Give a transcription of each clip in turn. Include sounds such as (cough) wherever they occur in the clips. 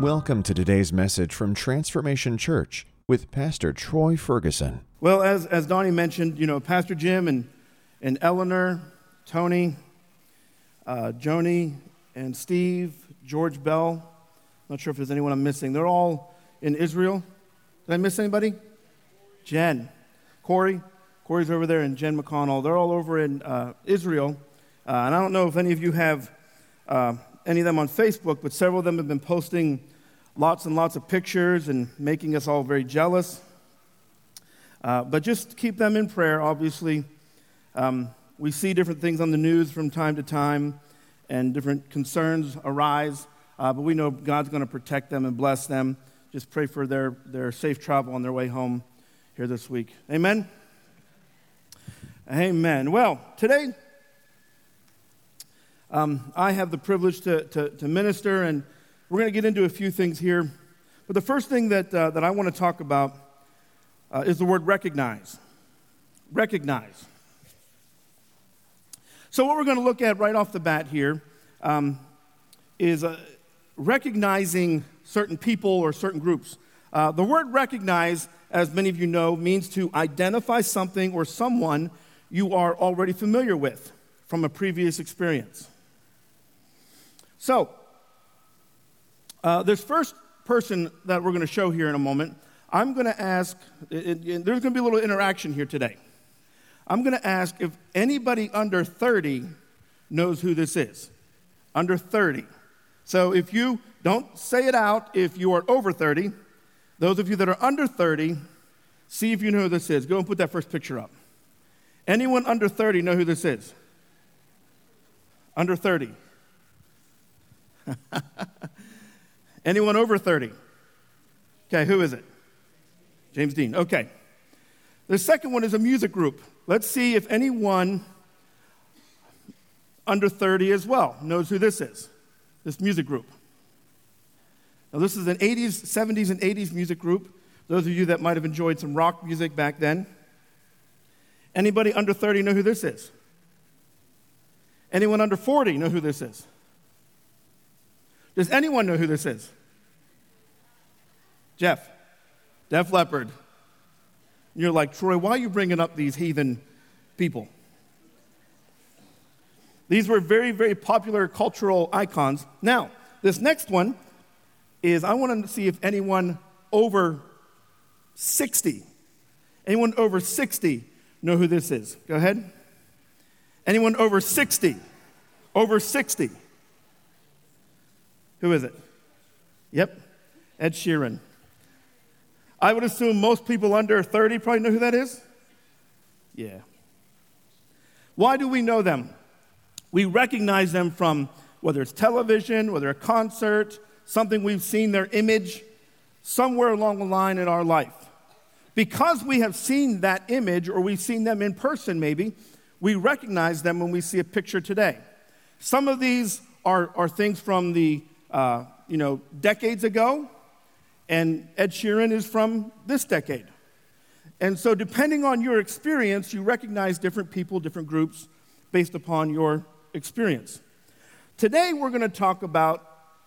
Welcome to today's message from Transformation Church with Pastor Troy Ferguson. Well, as, as Donnie mentioned, you know, Pastor Jim and, and Eleanor, Tony, uh, Joni, and Steve, George Bell. Not sure if there's anyone I'm missing. They're all in Israel. Did I miss anybody? Jen, Corey. Corey's over there, and Jen McConnell. They're all over in uh, Israel. Uh, and I don't know if any of you have uh, any of them on Facebook, but several of them have been posting lots and lots of pictures and making us all very jealous. Uh, but just keep them in prayer, obviously. Um, we see different things on the news from time to time, and different concerns arise, uh, but we know God's going to protect them and bless them. Just pray for their, their safe travel on their way home here this week. Amen? Amen. Well, today um, I have the privilege to, to, to, minister, and we're going to get into a few things here. But the first thing that, uh, that I want to talk about uh, is the word recognize. Recognize. So, what we're going to look at right off the bat here um, is uh, recognizing certain people or certain groups. Uh, the word recognize, as many of you know, means to identify something or someone you are already familiar with from a previous experience. So, uh, this first person that we're going to show here in a moment, I'm going to ask, it, it, there's going to be a little interaction here today. I'm going to ask if anybody under 30 knows who this is. Under 30. So if you don't say it out if you are over 30, those of you that are under 30, see if you know who this is. Go and put that first picture up. Anyone under 30 know who this is? Under 30. (laughs) Anyone over 30? Okay, who is it? James Dean. Okay. The second one is a music group. Let's see if anyone under 30 as well knows who this is, this music group. Now, this is an 80s, 70s, and 80s music group. Those of you that might have enjoyed some rock music back then. Anybody under 30 know who this is? Anyone under 40 know who this is? Does anyone know who this is? Jeff, Def Leppard. You're like, Troy, why are you bringing up these heathen people? These were very, very popular cultural icons. Now, this next one is I want to see if anyone over 60, anyone over 60 know who this is. Go ahead. Anyone over 60? Over 60. Who is it? Yep, Ed Sheeran. I would assume most people under 30 probably know who that is. Yeah. Why do we know them? We recognize them from whether it's television, whether a concert, something we've seen their image somewhere along the line in our life. Because we have seen that image or we've seen them in person, maybe, we recognize them when we see a picture today. Some of these are, are things from the uh, you know, decades ago, and Ed Sheeran is from this decade. And so, depending on your experience, you recognize different people, different groups based upon your experience. Today, we're going to talk about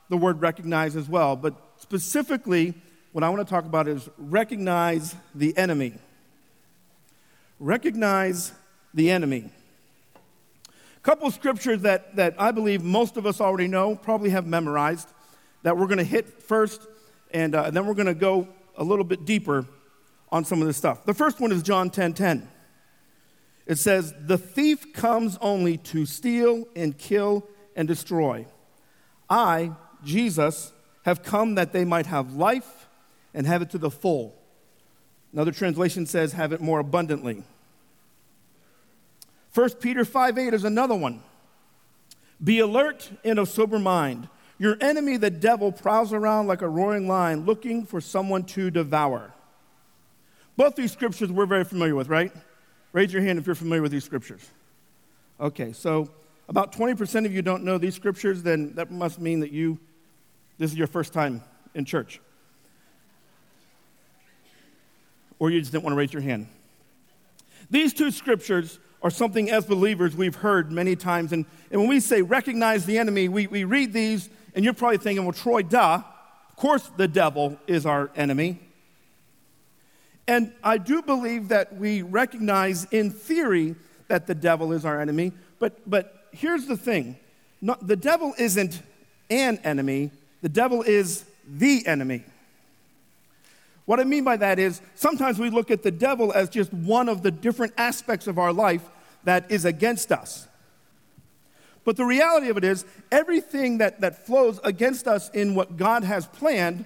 the word recognize as well, but specifically, what I want to talk about is recognize the enemy. Recognize the enemy couple scriptures that, that I believe most of us already know, probably have memorized, that we're going to hit first, and, uh, and then we're going to go a little bit deeper on some of this stuff. The first one is John 10 10. It says, The thief comes only to steal and kill and destroy. I, Jesus, have come that they might have life and have it to the full. Another translation says, have it more abundantly. 1 Peter 5 8 is another one. Be alert and of sober mind. Your enemy, the devil, prowls around like a roaring lion looking for someone to devour. Both these scriptures we're very familiar with, right? Raise your hand if you're familiar with these scriptures. Okay, so about 20% of you don't know these scriptures, then that must mean that you, this is your first time in church. Or you just didn't want to raise your hand. These two scriptures or something as believers we've heard many times. And, and when we say recognize the enemy, we, we read these, and you're probably thinking, well, Troy, duh, of course, the devil is our enemy. And I do believe that we recognize in theory that the devil is our enemy. But, but here's the thing Not, the devil isn't an enemy, the devil is the enemy. What I mean by that is sometimes we look at the devil as just one of the different aspects of our life that is against us. But the reality of it is, everything that, that flows against us in what God has planned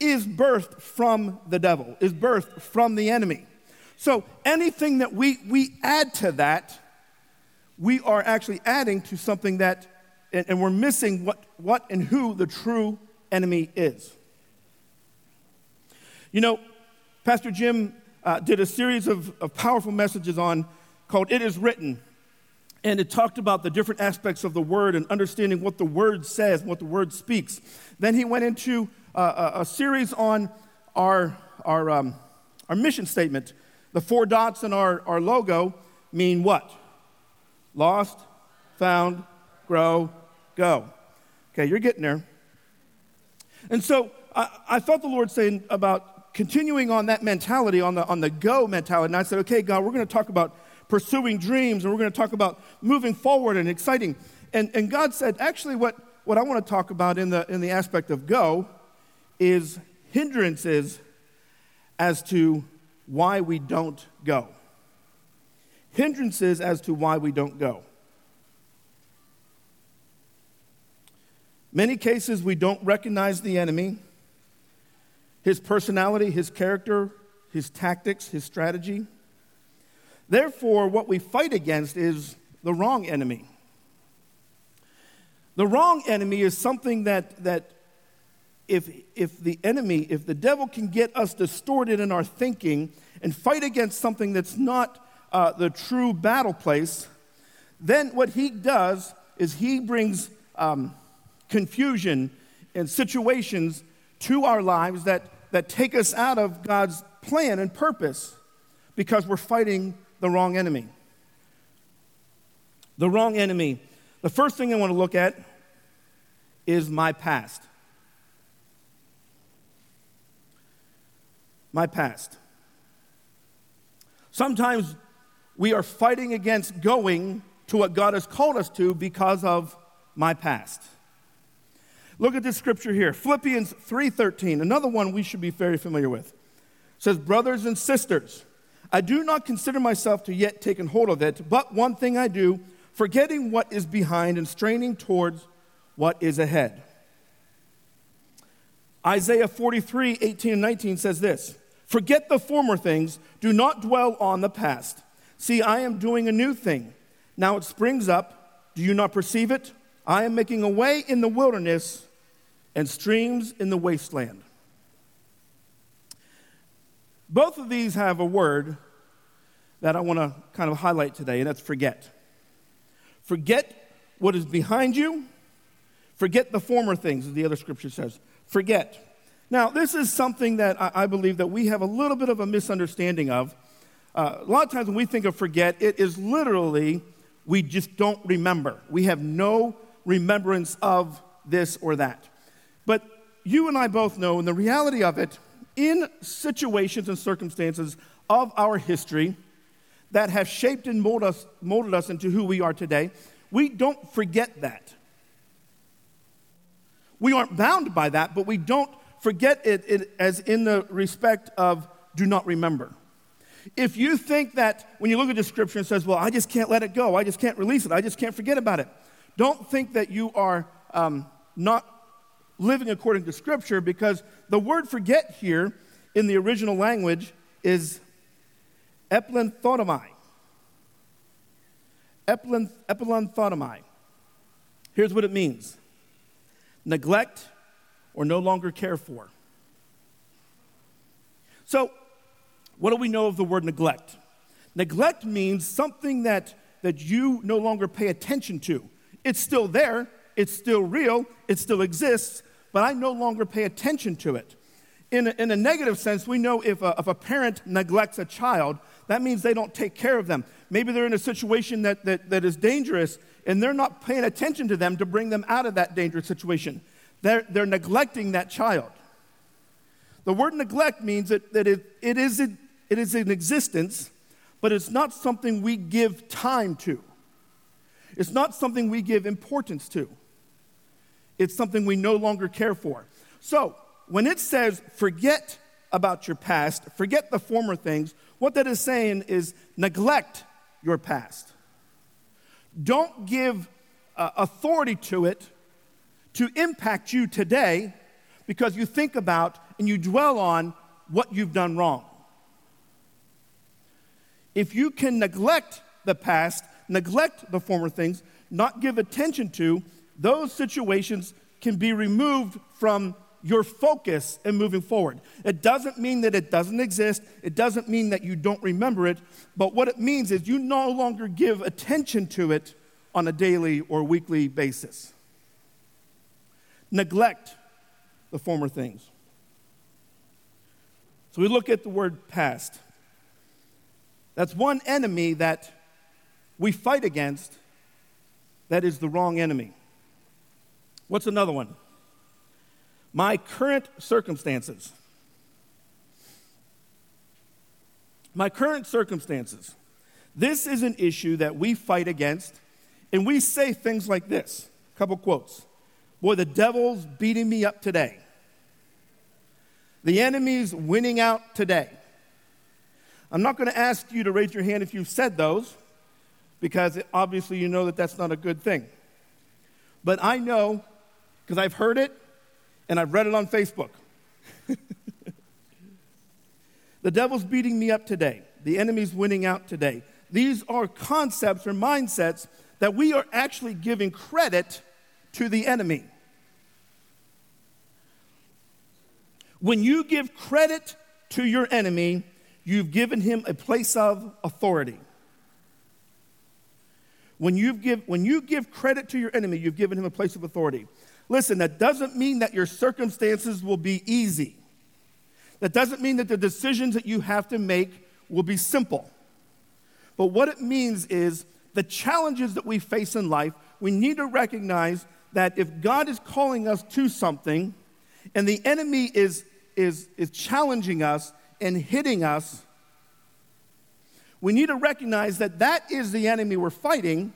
is birthed from the devil, is birthed from the enemy. So anything that we, we add to that, we are actually adding to something that, and, and we're missing what, what and who the true enemy is. You know, Pastor Jim uh, did a series of, of powerful messages on called It Is Written. And it talked about the different aspects of the word and understanding what the word says, what the word speaks. Then he went into uh, a, a, series on our, our, um, our mission statement. The four dots in our, our logo mean what? Lost, found, grow, go. Okay, you're getting there. And so I, I felt the Lord saying about continuing on that mentality, on the, on the go mentality. And I said, okay, God, we're going to talk about pursuing dreams and we're going to talk about moving forward and exciting. And, and God said, actually, what, what I want to talk about in the, in the aspect of go is hindrances as to why we don't go. Hindrances as to why we don't go. Many cases we don't recognize the enemy, his personality, his character, his tactics, his strategy. Therefore, what we fight against is the wrong enemy. The wrong enemy is something that, that if, if the enemy, if the devil can get us distorted in our thinking and fight against something that's not uh, the true battle place, then what he does is he brings um, confusion and situations to our lives that, that take us out of God's plan and purpose because we're fighting the wrong enemy. The wrong enemy. The first thing I want to look at is my past. My past. Sometimes we are fighting against going to what God has called us to because of my past. Look at this scripture here. Philippians 3:13, another one we should be very familiar with. It says, "Brothers and sisters, I do not consider myself to yet taken hold of it, but one thing I do, forgetting what is behind and straining towards what is ahead." Isaiah 43, 18 and 19 says this Forget the former things, do not dwell on the past. See, I am doing a new thing. Now it springs up. Do you not perceive it? I am making a way in the wilderness and streams in the wasteland. Both of these have a word that I want to kind of highlight today, and that's forget. Forget what is behind you, forget the former things, as the other scripture says. Forget. Now, this is something that I believe that we have a little bit of a misunderstanding of. Uh, a lot of times when we think of forget, it is literally we just don't remember. We have no remembrance of this or that. But you and I both know, and the reality of it, in situations and circumstances of our history that have shaped and molded us, molded us into who we are today, we don't forget that. We aren't bound by that, but we don't forget it, it as in the respect of do not remember. If you think that when you look at the scripture and says, well, I just can't let it go, I just can't release it, I just can't forget about it, don't think that you are um, not living according to Scripture because the word forget here in the original language is epilanthanomai. Epilanthanomai. Here's what it means neglect or no longer care for. So, what do we know of the word neglect? Neglect means something that, that you no longer pay attention to. It's still there, it's still real, it still exists, but I no longer pay attention to it. In a, in a negative sense, we know if a, if a parent neglects a child, that means they don't take care of them. Maybe they're in a situation that, that, that is dangerous and they're not paying attention to them to bring them out of that dangerous situation. They're, they're neglecting that child. The word neglect means that, that it, it, is, it is in existence, but it's not something we give time to. It's not something we give importance to. It's something we no longer care for. So, when it says forget about your past, forget the former things, what that is saying is neglect your past. Don't give uh, authority to it to impact you today because you think about and you dwell on what you've done wrong. If you can neglect the past, neglect the former things, not give attention to, those situations can be removed from your focus in moving forward. It doesn't mean that it doesn't exist, it doesn't mean that you don't remember it, but what it means is you no longer give attention to it on a daily or weekly basis. Neglect the former things. So we look at the word past. That's one enemy that we fight against that is the wrong enemy. What's another one? My current circumstances. My current circumstances. This is an issue that we fight against, and we say things like this a couple quotes. Boy, the devil's beating me up today. The enemy's winning out today. I'm not going to ask you to raise your hand if you've said those, because obviously you know that that's not a good thing. But I know, because I've heard it and I've read it on Facebook. (laughs) the devil's beating me up today. The enemy's winning out today. These are concepts or mindsets that we are actually giving credit to the enemy. When you give credit to your enemy, you've given him a place of authority. When, you give, when you give credit to your enemy, you've given him a place of authority. Listen, that doesn't mean that your circumstances will be easy. That doesn't mean that the decisions that you have to make will be simple. But what it means is the challenges that we face in life, we need to recognize that if God is calling us to something and the enemy is is, is challenging us and hitting us, we need to recognize that that is the enemy we're fighting,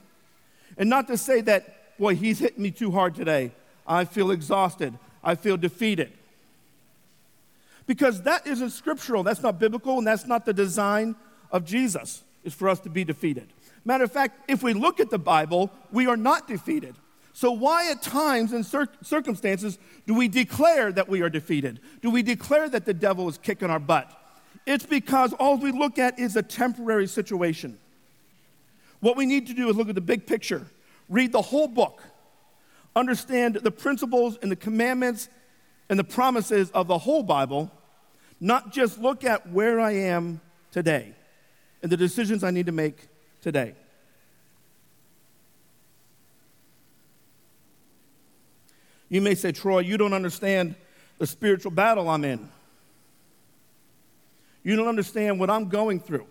and not to say that, boy, he's hitting me too hard today. I feel exhausted. I feel defeated. Because that isn't scriptural. That's not biblical, and that's not the design of Jesus, is for us to be defeated. Matter of fact, if we look at the Bible, we are not defeated. So, why at times and cir- circumstances do we declare that we are defeated? Do we declare that the devil is kicking our butt? It's because all we look at is a temporary situation. What we need to do is look at the big picture, read the whole book, understand the principles and the commandments and the promises of the whole Bible, not just look at where I am today and the decisions I need to make today. You may say, Troy, you don't understand the spiritual battle I'm in. You don't understand what I'm going through.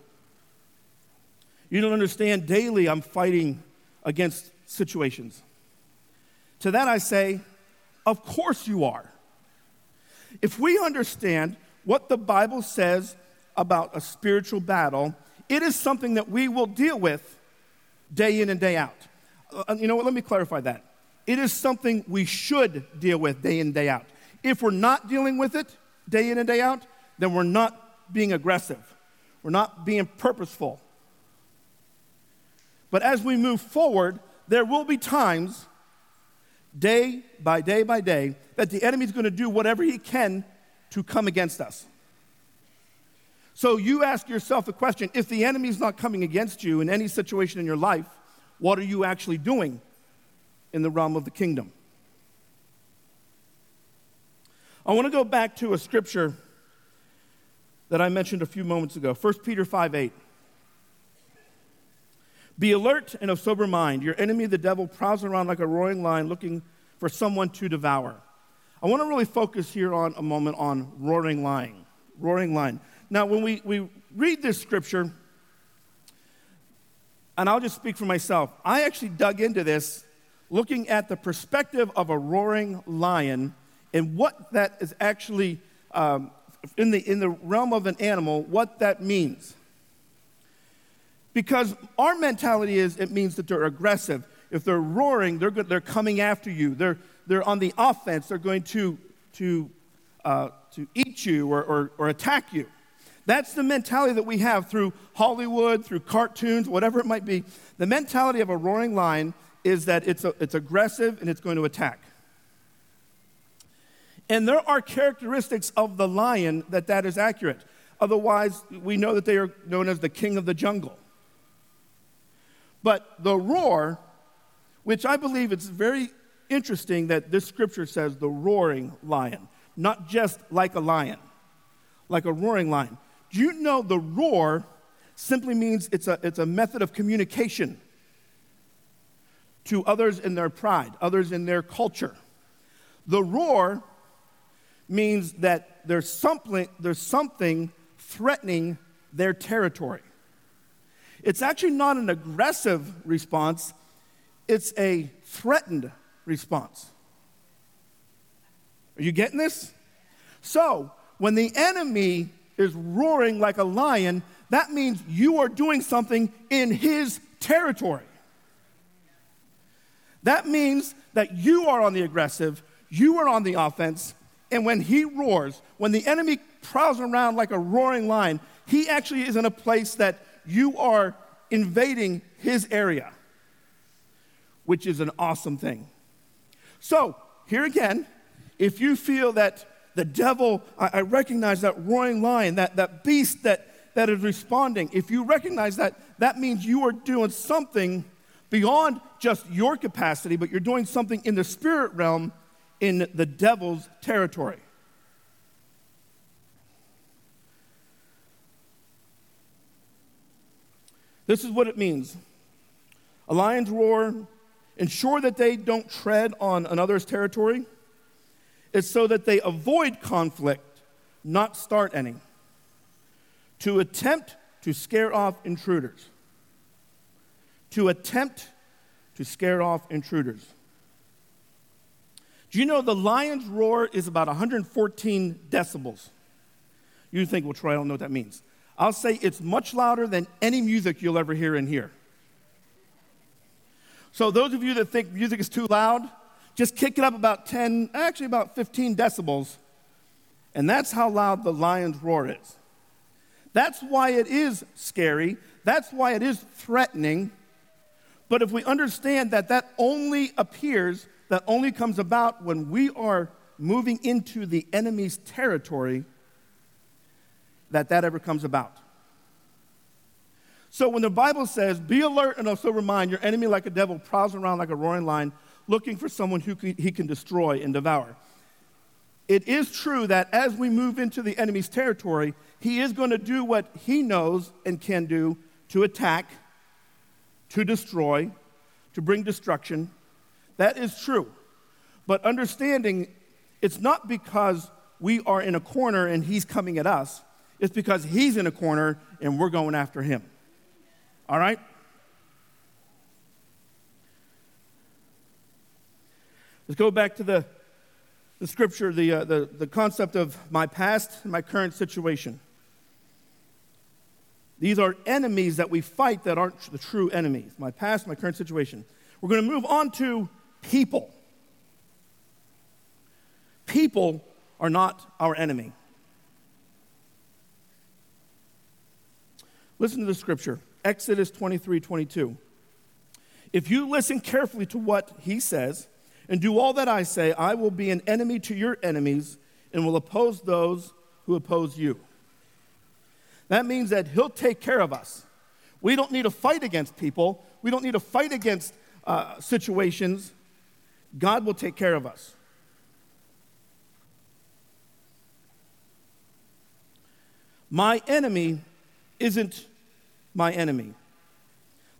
You don't understand daily I'm fighting against situations. To that I say, of course you are. If we understand what the Bible says about a spiritual battle, it is something that we will deal with day in and day out. Uh, you know what? Let me clarify that. It is something we should deal with day in, and day out. If we're not dealing with it day in and day out, then we're not being aggressive. We're not being purposeful. But as we move forward, there will be times, day by day by day, that the enemy is going to do whatever he can to come against us. So you ask yourself the question if the enemy is not coming against you in any situation in your life, what are you actually doing in the realm of the kingdom. I want to go back to a scripture that I mentioned a few moments ago 1 Peter 5 8. Be alert and of sober mind. Your enemy, the devil, prowls around like a roaring lion looking for someone to devour. I want to really focus here on a moment on roaring lion. Roaring lion. Now, when we, we read this scripture, and I'll just speak for myself, I actually dug into this looking at the perspective of a roaring lion and what that is actually um, in, the, in the realm of an animal, what that means. Because our mentality is it means that they're aggressive. If they're roaring, they're, good, they're coming after you. They're, they're on the offense. They're going to, to, uh, to eat you or, or, or attack you. That's the mentality that we have through Hollywood, through cartoons, whatever it might be. The mentality of a roaring lion is that it's, a, it's aggressive and it's going to attack. And there are characteristics of the lion that that is accurate. Otherwise, we know that they are known as the king of the jungle. But the roar, which I believe it's very interesting that this scripture says the roaring lion, not just like a lion, like a roaring lion. Do you know the roar simply means it's a, it's a method of communication to others in their pride, others in their culture? The roar means that there's something, there's something threatening their territory. It's actually not an aggressive response, it's a threatened response. Are you getting this? So, when the enemy is roaring like a lion, that means you are doing something in his territory. That means that you are on the aggressive, you are on the offense, and when he roars, when the enemy prowls around like a roaring lion, he actually is in a place that you are invading his area, which is an awesome thing. So, here again, if you feel that the devil, I, I recognize that roaring lion, that, that beast that, that is responding. If you recognize that, that means you are doing something beyond just your capacity, but you're doing something in the spirit realm in the devil's territory. This is what it means. A lion's roar, ensure that they don't tread on another's territory is so that they avoid conflict, not start any. To attempt to scare off intruders. To attempt to scare off intruders. Do you know the lion's roar is about 114 decibels? You think, well, Troy, I don't know what that means. I'll say it's much louder than any music you'll ever hear in here. So, those of you that think music is too loud, just kick it up about 10, actually about 15 decibels, and that's how loud the lion's roar is. That's why it is scary. That's why it is threatening. But if we understand that that only appears, that only comes about when we are moving into the enemy's territory, that that ever comes about. So when the Bible says, be alert and also remind your enemy like a devil prowls around like a roaring lion, looking for someone who he can destroy and devour. It is true that as we move into the enemy's territory, he is going to do what he knows and can do to attack, to destroy, to bring destruction. That is true. But understanding it's not because we are in a corner and he's coming at us, it's because he's in a corner and we're going after him. All right? Let's go back to the, the scripture, the, uh, the, the concept of my past and my current situation. These are enemies that we fight that aren't the true enemies. My past, my current situation. We're going to move on to people. People are not our enemy. Listen to the scripture Exodus 23 22. If you listen carefully to what he says, and do all that I say, I will be an enemy to your enemies and will oppose those who oppose you. That means that He'll take care of us. We don't need to fight against people, we don't need to fight against uh, situations. God will take care of us. My enemy isn't my enemy.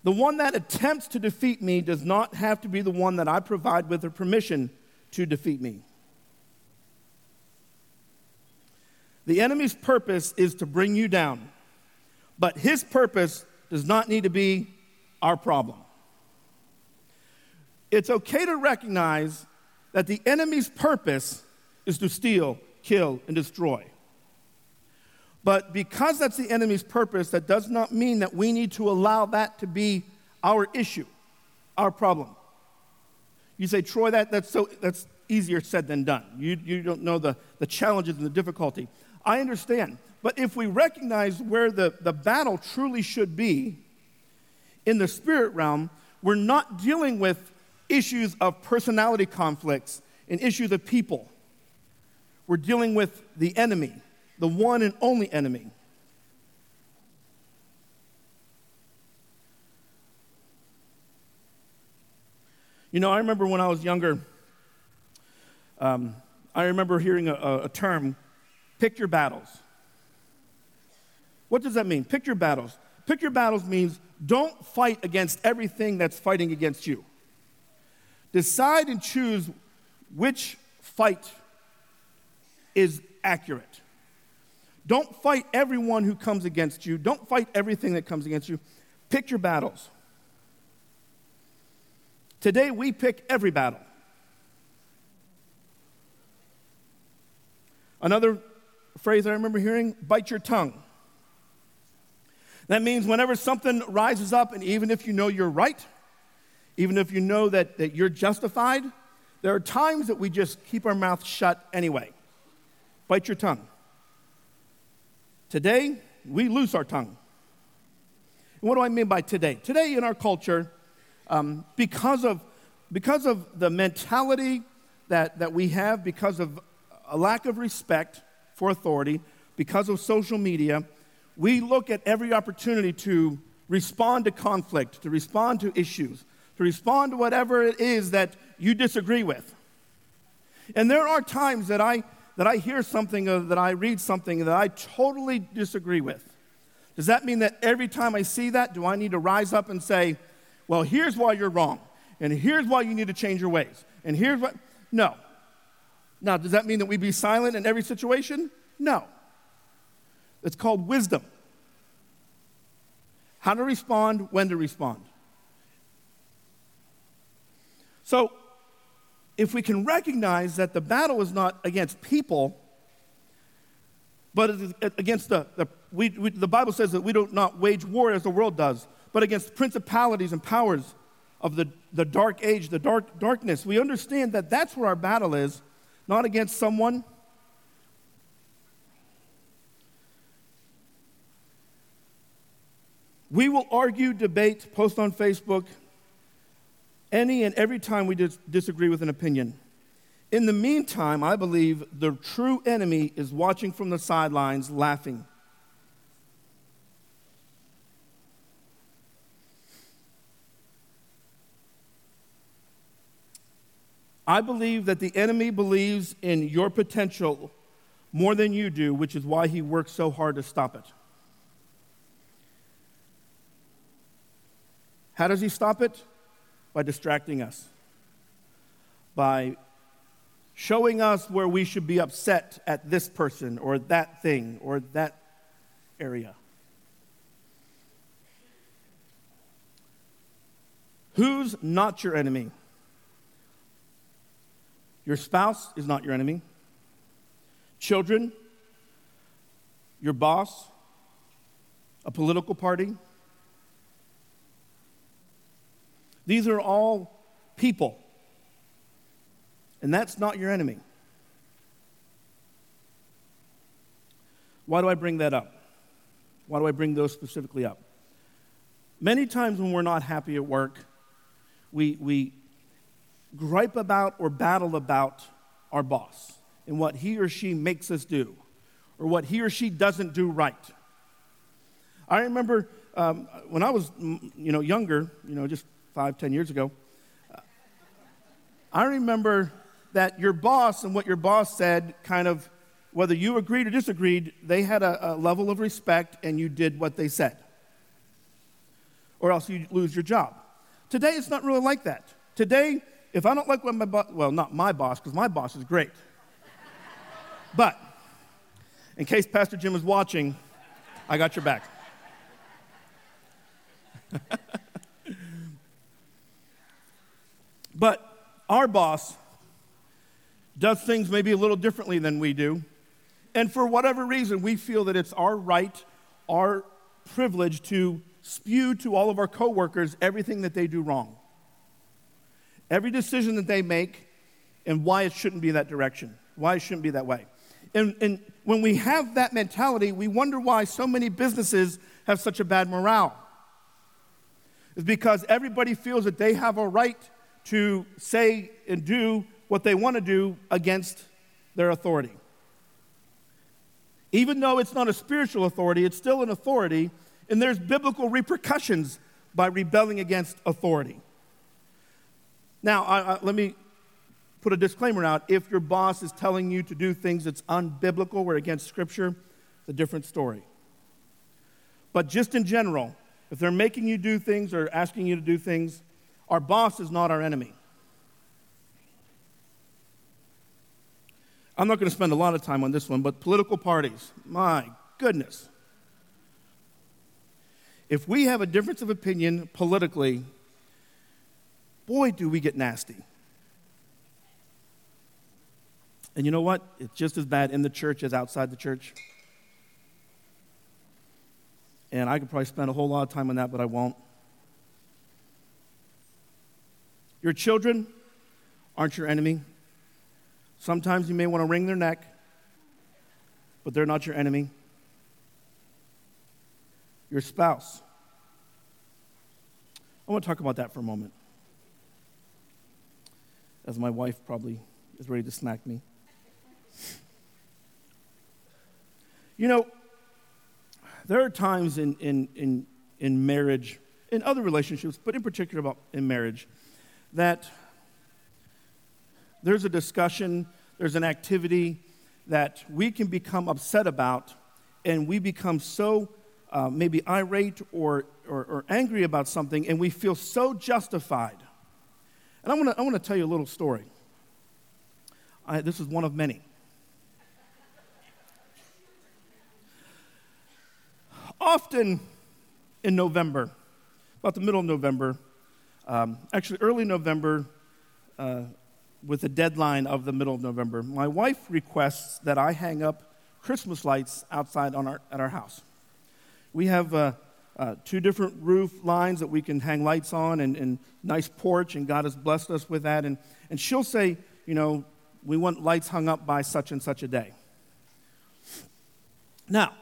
The one that attempts to defeat me does not have to be the one that I provide with the permission to defeat me. The enemy's purpose is to bring you down, but his purpose does not need to be our problem. It's okay to recognize that the enemy's purpose is to steal, kill, and destroy. But because that's the enemy's purpose, that does not mean that we need to allow that to be our issue, our problem. You say, Troy, that, that's, so, that's easier said than done. You, you don't know the, the challenges and the difficulty. I understand. But if we recognize where the, the battle truly should be in the spirit realm, we're not dealing with issues of personality conflicts and issues of people. We're dealing with the enemy, the one and only enemy. You know, I remember when I was younger, um, I remember hearing a, a term, pick your battles. What does that mean? Pick your battles. Pick your battles means don't fight against everything that's fighting against you. Decide and choose which fight is accurate. Don't fight everyone who comes against you. Don't fight everything that comes against you. Pick your battles. Today, we pick every battle. Another phrase I remember hearing bite your tongue. That means whenever something rises up, and even if you know you're right, even if you know that, that you're justified, there are times that we just keep our mouth shut anyway. Bite your tongue. Today, we lose our tongue. And what do I mean by today? Today, in our culture, um, because, of, because of the mentality that, that we have, because of a lack of respect for authority, because of social media, we look at every opportunity to respond to conflict, to respond to issues, to respond to whatever it is that you disagree with. And there are times that I, that I hear something, uh, that I read something that I totally disagree with. Does that mean that every time I see that, do I need to rise up and say, well, here's why you're wrong, and here's why you need to change your ways, and here's what? No. Now, does that mean that we be silent in every situation? No. It's called wisdom. How to respond, when to respond. So, if we can recognize that the battle is not against people, but against the, the, we, we, the Bible says that we do not wage war as the world does, but against principalities and powers of the, the dark age, the dark, darkness. We understand that that's where our battle is, not against someone. We will argue, debate, post on Facebook any and every time we dis- disagree with an opinion. In the meantime, I believe the true enemy is watching from the sidelines, laughing. I believe that the enemy believes in your potential more than you do, which is why he works so hard to stop it. How does he stop it? By distracting us, by showing us where we should be upset at this person or that thing or that area. Who's not your enemy? Your spouse is not your enemy. Children, your boss, a political party. These are all people. And that's not your enemy. Why do I bring that up? Why do I bring those specifically up? Many times when we're not happy at work, we, we gripe about or battle about our boss and what he or she makes us do or what he or she doesn't do right. I remember um, when I was, you know, younger, you know, just five, ten years ago, I remember that your boss and what your boss said kind of, whether you agreed or disagreed, they had a, a level of respect and you did what they said. Or else you'd lose your job. Today, it's not really like that. Today, if I don't like what my boss, well, not my boss, because my boss is great. but in case Pastor Jim is watching, I got your back. (laughs) but our boss does things maybe a little differently than we do. And for whatever reason, we feel that it's our right, our privilege to spew to all of our coworkers everything that they do wrong. Every decision that they make and why it shouldn't be that direction, why it shouldn't be that way. And, and when we have that mentality, we wonder why so many businesses have such a bad morale. It's because everybody feels that they have a right to say and do what they want to do against their authority. Even though it's not a spiritual authority, it's still an authority, and there's biblical repercussions by rebelling against authority. Now, I, I, let me put a disclaimer out. If your boss is telling you to do things that's unbiblical or against Scripture, it's a different story. But just in general, if they're making you do things or asking you to do things, our boss is not our enemy. I'm not going to spend a lot of time on this one, but political parties, my goodness. If we have a difference of opinion politically, boy, do we get nasty. And you know what? It's just as bad in the church as outside the church. And I could probably spend a whole lot of time on that, but I won't. Your children aren't your enemy. Sometimes you may want to wring their neck, but they're not your enemy. Your spouse. I want to talk about that for a moment as my wife probably is ready to smack me. You know, there are times in, in, in, in marriage, in other relationships, but in particular about in marriage, that there's a discussion, there's an activity that we can become upset about, and we become so uh, maybe irate or, or, or angry about something, and we feel so justified and I want to I wanna tell you a little story. I, this is one of many. Often in November, about the middle of November, um, actually early November, uh, with the deadline of the middle of November, my wife requests that I hang up Christmas lights outside on our, at our house. We have uh, uh, two different roof lines that we can hang lights on and, and nice porch, and God has blessed us with that. And, and she'll say, you know, we want lights hung up by such and such a day. Now,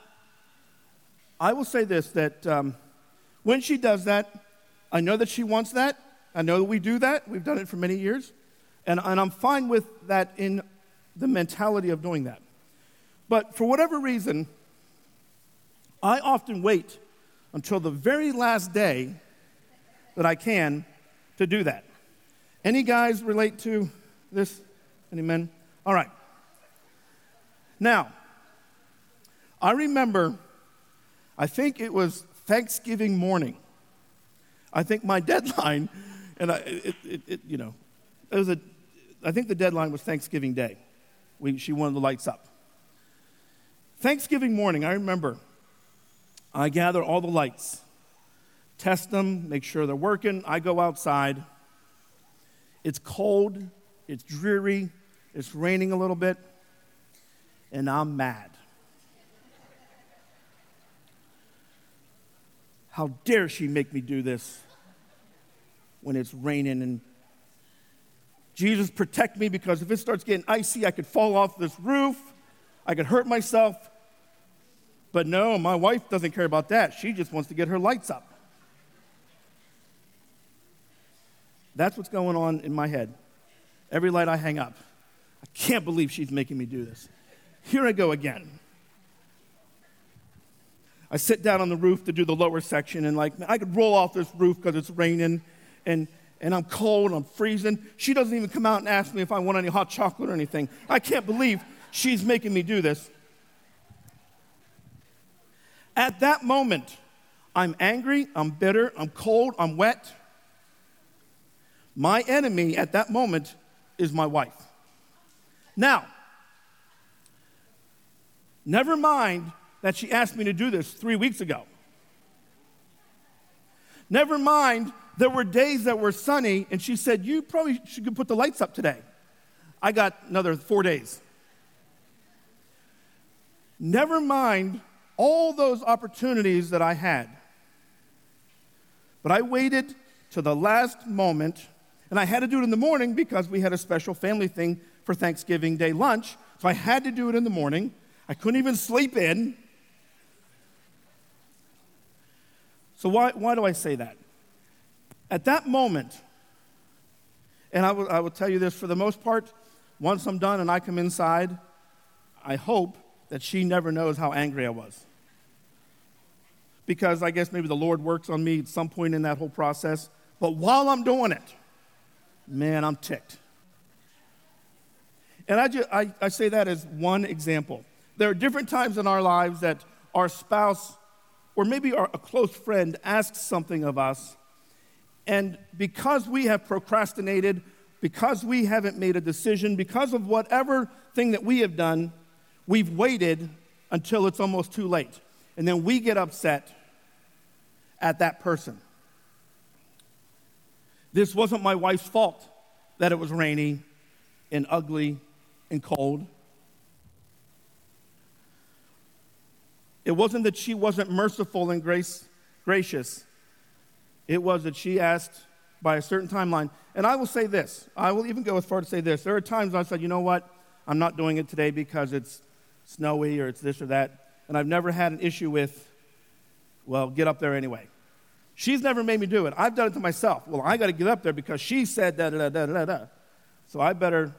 I will say this that um, when she does that, I know that she wants that. I know that we do that. We've done it for many years. And, and I'm fine with that in the mentality of doing that. But for whatever reason, I often wait until the very last day that I can to do that. Any guys relate to this? Any men? All right. Now, I remember, I think it was Thanksgiving morning. I think my (laughs) deadline, and I, it, it, it, you know, it was a, I think the deadline was Thanksgiving Day. We, she wanted the lights up. Thanksgiving morning, I remember I gather all the lights, test them, make sure they're working. I go outside. It's cold, it's dreary, it's raining a little bit, and I'm mad. How dare she make me do this when it's raining and Jesus protect me because if it starts getting icy, I could fall off this roof, I could hurt myself. But no, my wife doesn't care about that. She just wants to get her lights up. That's what's going on in my head. Every light I hang up. I can't believe she's making me do this. Here I go again. I sit down on the roof to do the lower section, and like, I could roll off this roof because it's raining, and, and I'm cold, and I'm freezing. She doesn't even come out and ask me if I want any hot chocolate or anything. I can't believe she's making me do this. At that moment, I'm angry, I'm bitter, I'm cold, I'm wet. My enemy at that moment is my wife. Now, never mind that she asked me to do this three weeks ago. Never mind, there were days that were sunny, and she said, You probably should put the lights up today. I got another four days. Never mind all those opportunities that I had. But I waited to the last moment, and I had to do it in the morning because we had a special family thing for Thanksgiving Day lunch. So I had to do it in the morning. I couldn't even sleep in. So, why, why do I say that? At that moment, and I will, I will tell you this for the most part, once I'm done and I come inside, I hope that she never knows how angry I was. Because I guess maybe the Lord works on me at some point in that whole process. But while I'm doing it, man, I'm ticked. And I, just, I, I say that as one example. There are different times in our lives that our spouse or maybe our, a close friend asks something of us, and because we have procrastinated, because we haven't made a decision, because of whatever thing that we have done, we've waited until it's almost too late. And then we get upset at that person. This wasn't my wife's fault that it was rainy and ugly and cold. It wasn't that she wasn't merciful and grace, gracious. It was that she asked by a certain timeline. And I will say this I will even go as far to say this. There are times I said, you know what? I'm not doing it today because it's snowy or it's this or that. And I've never had an issue with, well, get up there anyway. She's never made me do it. I've done it to myself. Well, I got to get up there because she said da da da da da. So I better.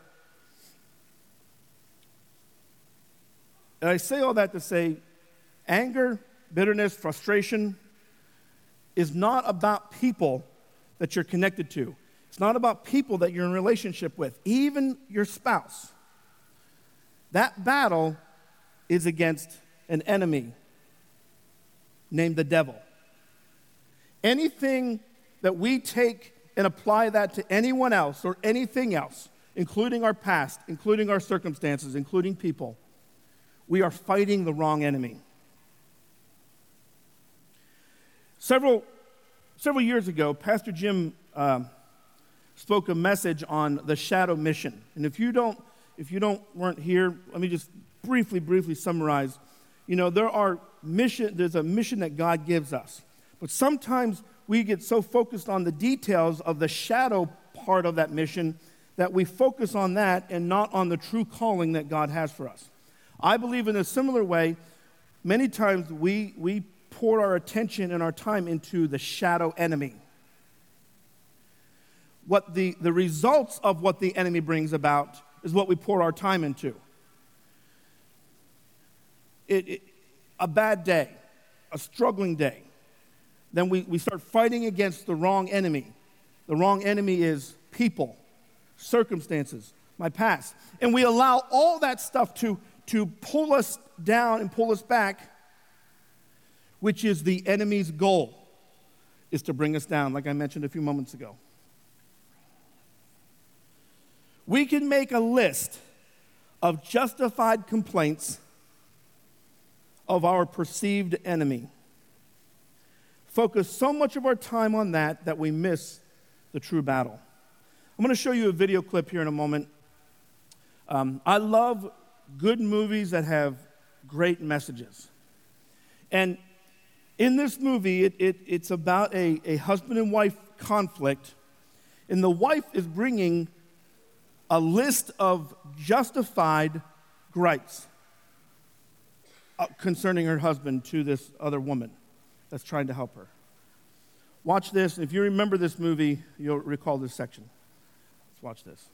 And I say all that to say anger, bitterness, frustration is not about people that you're connected to. It's not about people that you're in relationship with, even your spouse. That battle is against an enemy named the devil. Anything that we take and apply that to anyone else or anything else, including our past, including our circumstances, including people, we are fighting the wrong enemy. Several, several years ago, Pastor Jim uh, spoke a message on the shadow mission. And if you don't, if you don't weren't here, let me just briefly, briefly summarize. You know, there are mission, there's a mission that God gives us. But sometimes we get so focused on the details of the shadow part of that mission that we focus on that and not on the true calling that God has for us. I believe in a similar way, many times we, we pour our attention and our time into the shadow enemy. What the, the results of what the enemy brings about is what we pour our time into. It, it, a bad day, a struggling day, then we, we start fighting against the wrong enemy. The wrong enemy is people, circumstances, my past. And we allow all that stuff to, to pull us down and pull us back which is the enemy's goal, is to bring us down, like I mentioned a few moments ago. We can make a list of justified complaints of our perceived enemy. Focus so much of our time on that that we miss the true battle. I'm going to show you a video clip here in a moment. Um, I love good movies that have great messages. And in this movie, it, it, it's about a, a husband and wife conflict, and the wife is bringing a list of justified gripes uh, concerning her husband to this other woman that's trying to help her. Watch this. If you remember this movie, you'll recall this section. Let's watch this.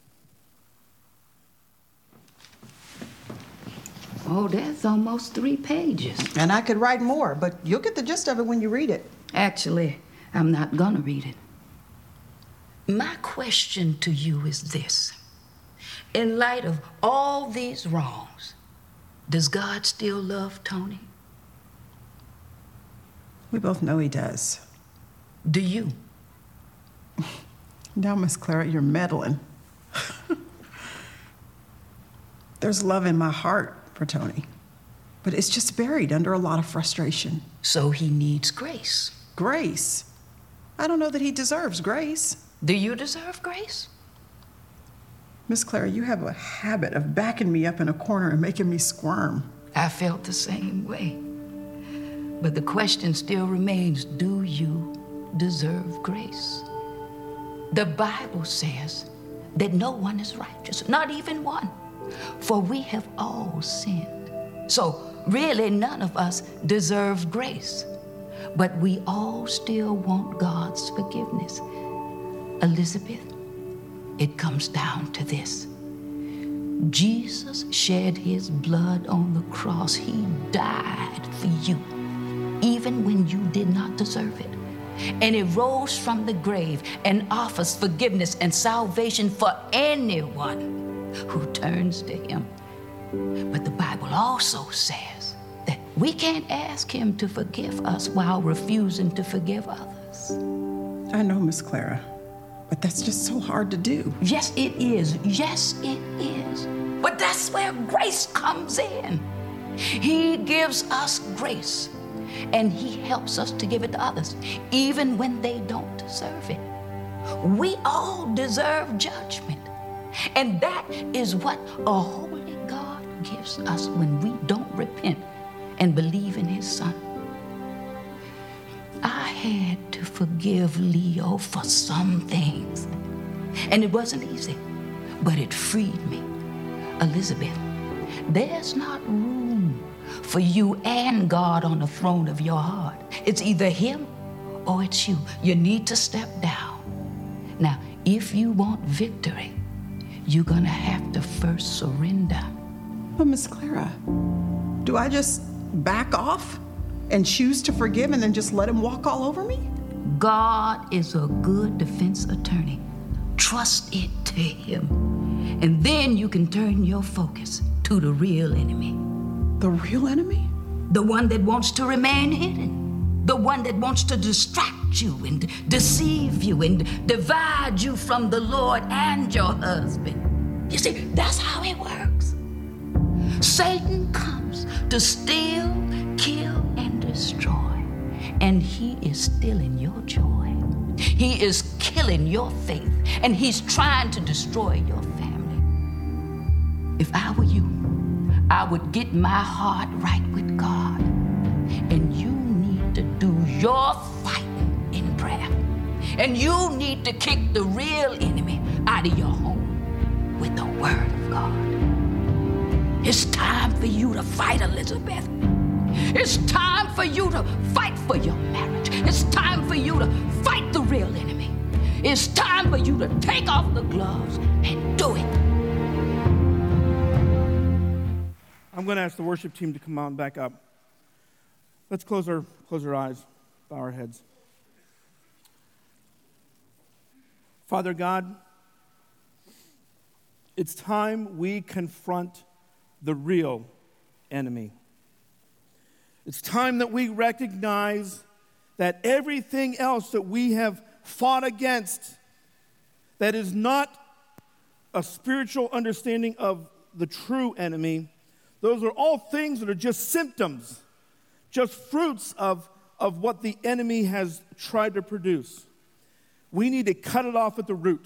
Oh, that's almost three pages. And I could write more, but you'll get the gist of it when you read it. Actually, I'm not gonna read it. My question to you is this In light of all these wrongs, does God still love Tony? We both know he does. Do you? (laughs) Now, Miss Clara, you're meddling. (laughs) There's love in my heart for Tony, but it's just buried under a lot of frustration. So he needs grace. Grace? I don't know that he deserves grace. Do you deserve grace? Miss Clara, you have a habit of backing me up in a corner and making me squirm. I felt the same way. But the question still remains do you deserve grace? The Bible says that no one is righteous, not even one, for we have all sinned. So, really, none of us deserve grace, but we all still want God's forgiveness. Elizabeth, it comes down to this Jesus shed his blood on the cross, he died for you even when you did not deserve it. And he rose from the grave and offers forgiveness and salvation for anyone who turns to him. But the Bible also says that we can't ask him to forgive us while refusing to forgive others. I know, Miss Clara, but that's just so hard to do. Yes, it is. Yes, it is. But that's where grace comes in. He gives us grace and He helps us to give it to others, even when they don't deserve it. We all deserve judgment, and that is what a holy God gives us when we don't repent and believe in His Son. I had to forgive Leo for some things, and it wasn't easy, but it freed me. Elizabeth, there's not room for you and God on the throne of your heart. It's either Him or it's you. You need to step down. Now, if you want victory, you're going to have to first surrender. But, Miss Clara, do I just back off and choose to forgive and then just let him walk all over me? God is a good defense attorney. Trust it to Him. And then you can turn your focus to the real enemy. The real enemy? The one that wants to remain hidden. The one that wants to distract you and deceive you and divide you from the Lord and your husband. You see, that's how it works. Satan comes to steal, kill, and destroy. And he is stealing your joy. He is killing your faith. And he's trying to destroy your family. If I were you, I would get my heart right with God. And you need to do your fighting in prayer. And you need to kick the real enemy out of your home Word of God. It's time for you to fight, Elizabeth. It's time for you to fight for your marriage. It's time for you to fight the real enemy. It's time for you to take off the gloves and do it. I'm going to ask the worship team to come on back up. Let's close our, close our eyes, bow our heads. Father God, it's time we confront the real enemy. It's time that we recognize that everything else that we have fought against that is not a spiritual understanding of the true enemy those are all things that are just symptoms, just fruits of, of what the enemy has tried to produce. We need to cut it off at the root.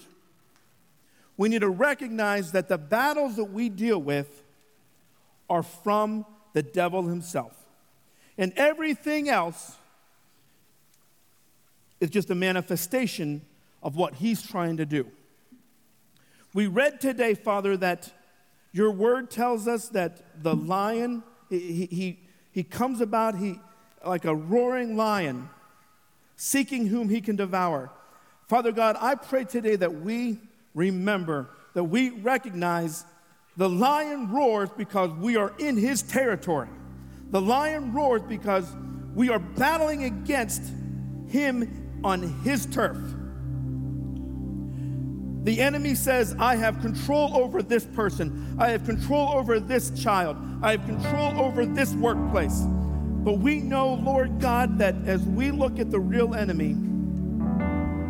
We need to recognize that the battles that we deal with are from the devil himself. And everything else is just a manifestation of what he's trying to do. We read today, Father, that your word tells us that the lion, he, he, he comes about he, like a roaring lion, seeking whom he can devour. Father God, I pray today that we remember, that we recognize the lion roars because we are in his territory. The lion roars because we are battling against him on his turf. The enemy says, I have control over this person. I have control over this child. I have control over this workplace. But we know, Lord God, that as we look at the real enemy,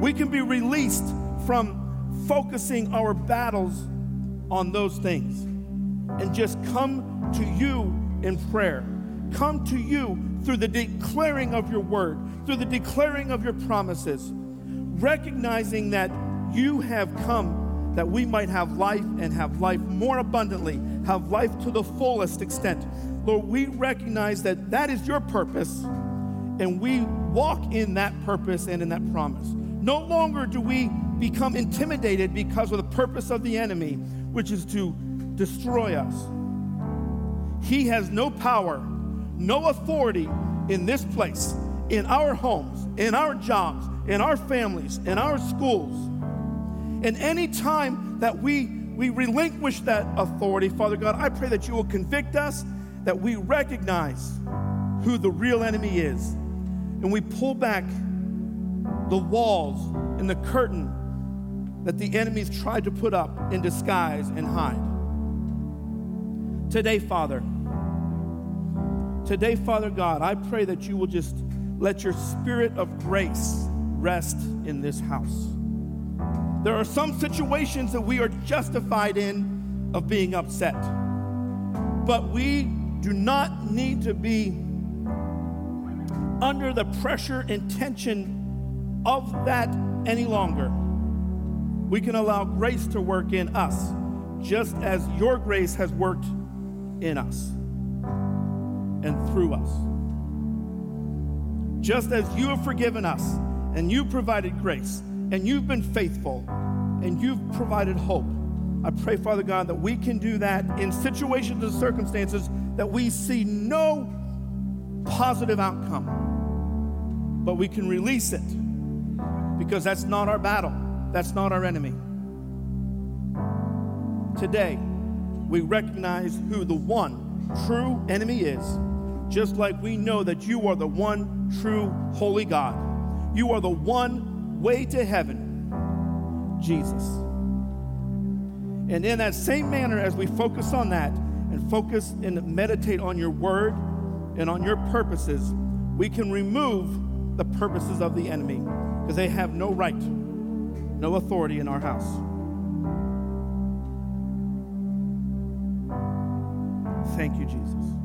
we can be released from focusing our battles on those things and just come to you in prayer. Come to you through the declaring of your word, through the declaring of your promises, recognizing that you have come that we might have life and have life more abundantly, have life to the fullest extent. Lord, we recognize that that is your purpose, and we walk in that purpose and in that promise. No longer do we become intimidated because of the purpose of the enemy, which is to destroy us. He has no power, no authority in this place, in our homes, in our jobs, in our families, in our schools. And any time that we, we relinquish that authority, Father God, I pray that you will convict us, that we recognize who the real enemy is, and we pull back the walls and the curtain that the enemies tried to put up in disguise and hide. Today, Father, today, Father God, I pray that you will just let your spirit of grace rest in this house. There are some situations that we are justified in of being upset, but we do not need to be under the pressure and tension of that any longer. We can allow grace to work in us, just as your grace has worked in us and through us. Just as you have forgiven us and you provided grace and you've been faithful and you've provided hope. I pray, Father God, that we can do that in situations and circumstances that we see no positive outcome, but we can release it because that's not our battle, that's not our enemy. Today, we recognize who the one true enemy is, just like we know that you are the one true holy God. You are the one way to heaven, Jesus. And in that same manner, as we focus on that and focus and meditate on your word and on your purposes, we can remove the purposes of the enemy because they have no right, no authority in our house. Thank you, Jesus.